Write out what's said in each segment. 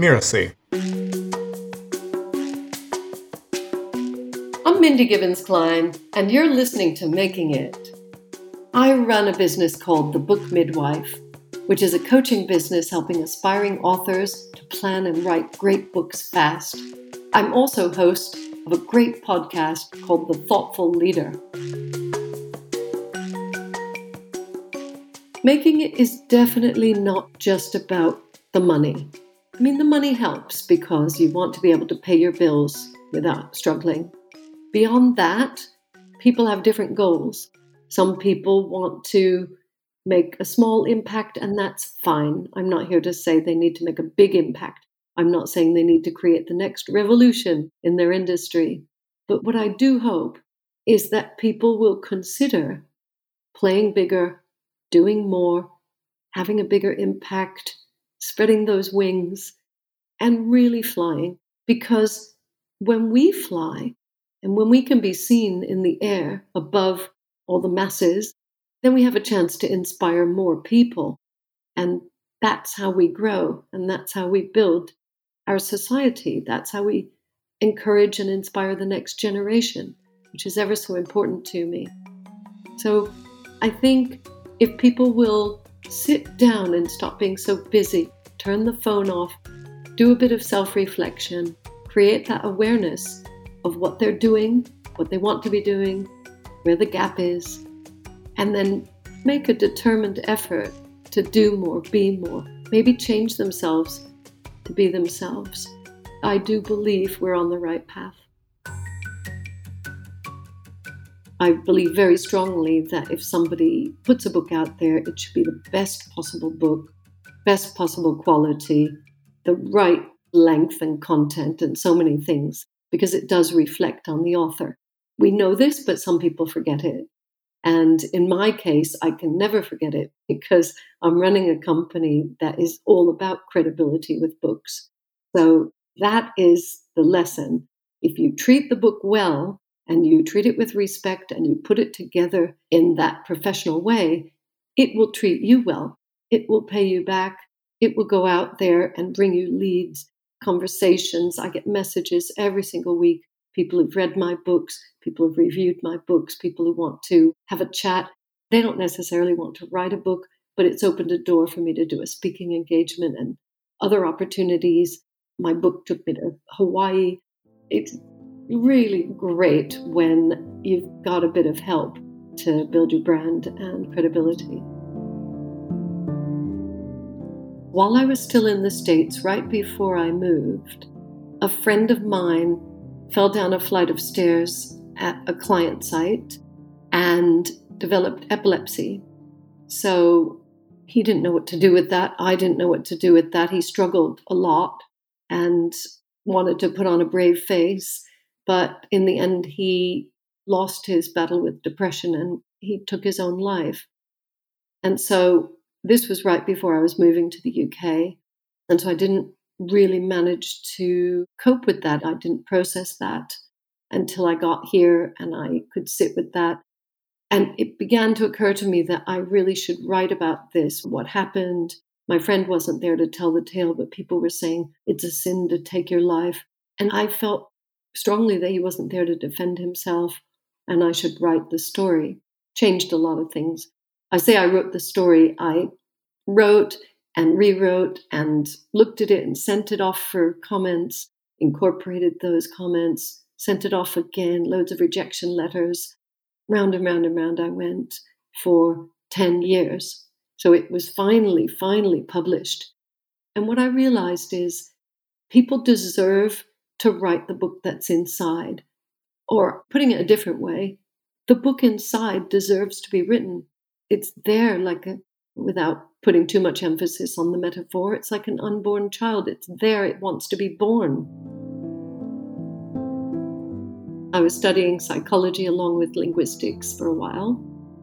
Mirasee. I'm Mindy Gibbons Klein, and you're listening to Making It. I run a business called The Book Midwife, which is a coaching business helping aspiring authors to plan and write great books fast. I'm also host of a great podcast called The Thoughtful Leader. Making it is definitely not just about the money. I mean, the money helps because you want to be able to pay your bills without struggling. Beyond that, people have different goals. Some people want to make a small impact, and that's fine. I'm not here to say they need to make a big impact. I'm not saying they need to create the next revolution in their industry. But what I do hope is that people will consider playing bigger, doing more, having a bigger impact, spreading those wings, and really flying. Because when we fly, and when we can be seen in the air above all the masses, then we have a chance to inspire more people. And that's how we grow, and that's how we build our society. That's how we encourage and inspire the next generation, which is ever so important to me. So I think if people will sit down and stop being so busy, turn the phone off, do a bit of self reflection, create that awareness of what they're doing, what they want to be doing, where the gap is, and then make a determined effort to do more, be more, maybe change themselves to be themselves. I do believe we're on the right path. I believe very strongly that if somebody puts a book out there, it should be the best possible book, best possible quality, the right length and content, and so many things, because it does reflect on the author. We know this, but some people forget it. And in my case, I can never forget it because I'm running a company that is all about credibility with books. So that is the lesson. If you treat the book well and you treat it with respect and you put it together in that professional way, it will treat you well. It will pay you back. It will go out there and bring you leads, conversations. I get messages every single week people who've read my books, people who've reviewed my books, people who want to have a chat. They don't necessarily want to write a book, but it's opened a door for me to do a speaking engagement and other opportunities. My book took me to Hawaii. It's really great when you've got a bit of help to build your brand and credibility. While I was still in the States, right before I moved, a friend of mine fell down a flight of stairs at a client site and developed epilepsy. So he didn't know what to do with that. I didn't know what to do with that. He struggled a lot and wanted to put on a brave face. But in the end, he lost his battle with depression and he took his own life. And so this was right before I was moving to the UK. And so I didn't really manage to cope with that. I didn't process that until I got here and I could sit with that. And it began to occur to me that I really should write about this what happened. My friend wasn't there to tell the tale, but people were saying it's a sin to take your life. And I felt strongly that he wasn't there to defend himself and I should write the story. Changed a lot of things. I say I wrote the story, I wrote and rewrote and looked at it and sent it off for comments, incorporated those comments, sent it off again, loads of rejection letters. Round and round and round I went for 10 years. So it was finally, finally published. And what I realized is people deserve to write the book that's inside. Or putting it a different way, the book inside deserves to be written. It's there like a, without putting too much emphasis on the metaphor. It's like an unborn child, it's there, it wants to be born. I was studying psychology along with linguistics for a while,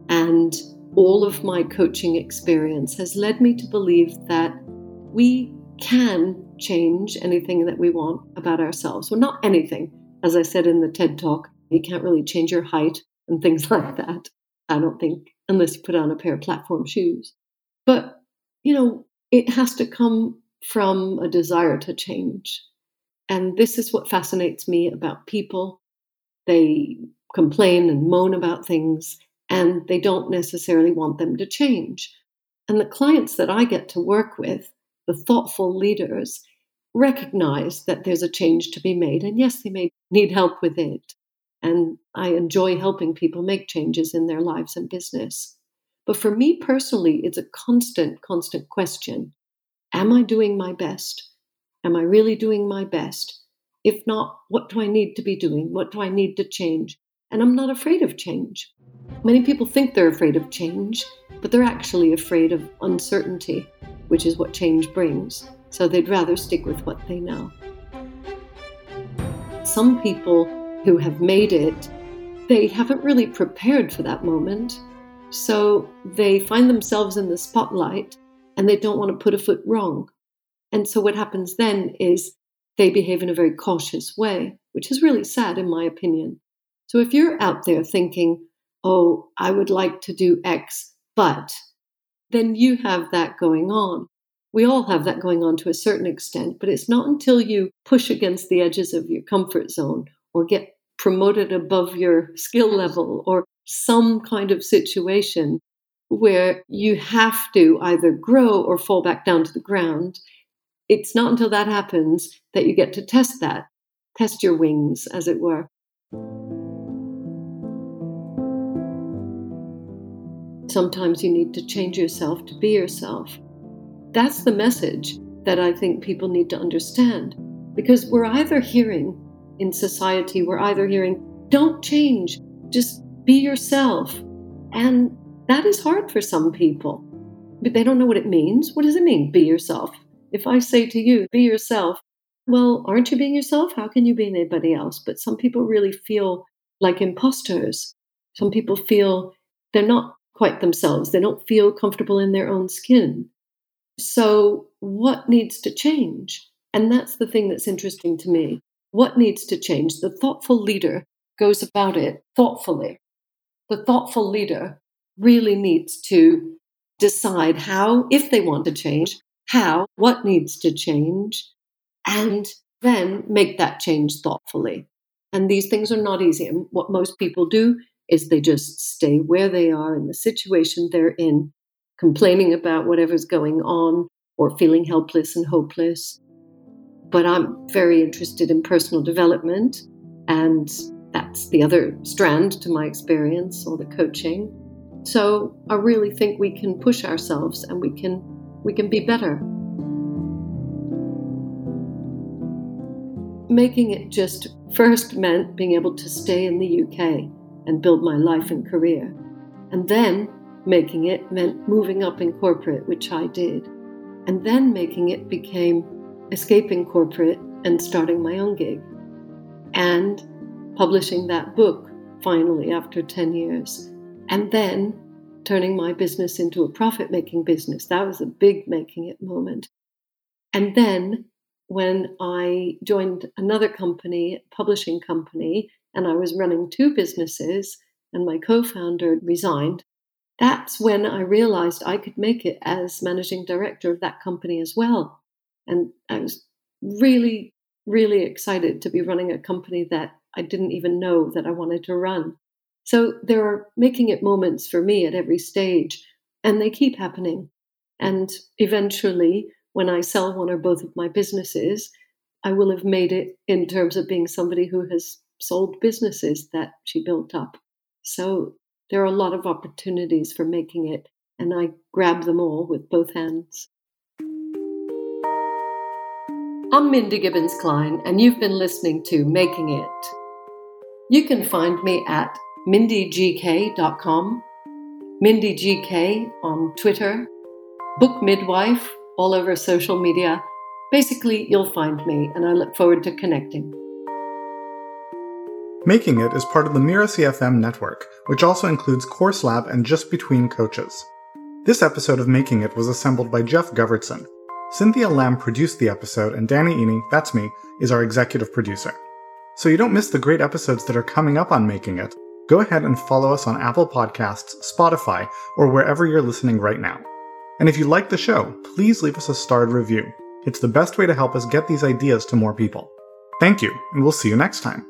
and all of my coaching experience has led me to believe that we can change anything that we want about ourselves. Well, not anything. As I said in the TED talk, you can't really change your height and things like that. I don't think, unless you put on a pair of platform shoes. But, you know, it has to come from a desire to change. And this is what fascinates me about people. They complain and moan about things, and they don't necessarily want them to change. And the clients that I get to work with, the thoughtful leaders, recognize that there's a change to be made. And yes, they may need help with it. And I enjoy helping people make changes in their lives and business. But for me personally, it's a constant, constant question Am I doing my best? Am I really doing my best? If not, what do I need to be doing? What do I need to change? And I'm not afraid of change. Many people think they're afraid of change, but they're actually afraid of uncertainty, which is what change brings. So they'd rather stick with what they know. Some people who have made it, they haven't really prepared for that moment. So they find themselves in the spotlight and they don't want to put a foot wrong. And so what happens then is they behave in a very cautious way, which is really sad, in my opinion. So if you're out there thinking, oh, I would like to do X, but then you have that going on. We all have that going on to a certain extent, but it's not until you push against the edges of your comfort zone or get promoted above your skill level or some kind of situation where you have to either grow or fall back down to the ground. It's not until that happens that you get to test that, test your wings, as it were. Sometimes you need to change yourself to be yourself. That's the message that I think people need to understand. Because we're either hearing in society, we're either hearing, don't change, just be yourself. And that is hard for some people. But they don't know what it means. What does it mean, be yourself? If I say to you, be yourself, well, aren't you being yourself? How can you be anybody else? But some people really feel like imposters. Some people feel they're not quite themselves. They don't feel comfortable in their own skin. So, what needs to change? And that's the thing that's interesting to me. What needs to change? The thoughtful leader goes about it thoughtfully. The thoughtful leader really needs to decide how, if they want to change, how, what needs to change, and then make that change thoughtfully. And these things are not easy. And what most people do is they just stay where they are in the situation they're in, complaining about whatever's going on or feeling helpless and hopeless. But I'm very interested in personal development, and that's the other strand to my experience or the coaching. So I really think we can push ourselves and we can we can be better. Making it just first meant being able to stay in the UK and build my life and career. And then making it meant moving up in corporate, which I did. And then making it became escaping corporate and starting my own gig. And publishing that book finally after 10 years. And then turning my business into a profit making business. That was a big making it moment. And then when I joined another company, publishing company, and I was running two businesses, and my co founder resigned, that's when I realized I could make it as managing director of that company as well. And I was really, really excited to be running a company that I didn't even know that I wanted to run. So there are making it moments for me at every stage, and they keep happening. And eventually, when I sell one or both of my businesses, I will have made it in terms of being somebody who has sold businesses that she built up. So there are a lot of opportunities for making it, and I grab them all with both hands. I'm Mindy Gibbons Klein, and you've been listening to Making It. You can find me at mindygk.com, mindygk on Twitter, Book Midwife all over social media. Basically, you'll find me, and I look forward to connecting. Making It is part of the Mirasee FM network, which also includes Course Lab and Just Between Coaches. This episode of Making It was assembled by Jeff Govertson. Cynthia Lamb produced the episode, and Danny Iny, that's me, is our executive producer. So you don't miss the great episodes that are coming up on Making It, go ahead and follow us on Apple Podcasts, Spotify, or wherever you're listening right now. And if you like the show, please leave us a starred review. It's the best way to help us get these ideas to more people. Thank you, and we'll see you next time.